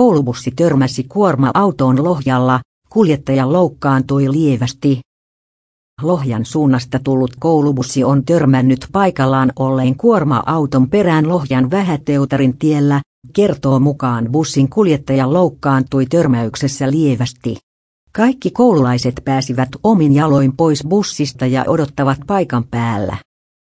koulubussi törmäsi kuorma-autoon Lohjalla, kuljettaja loukkaantui lievästi. Lohjan suunnasta tullut koulubussi on törmännyt paikallaan olleen kuorma-auton perään Lohjan Vähäteutarin tiellä, kertoo mukaan bussin kuljettaja loukkaantui törmäyksessä lievästi. Kaikki koululaiset pääsivät omin jaloin pois bussista ja odottavat paikan päällä.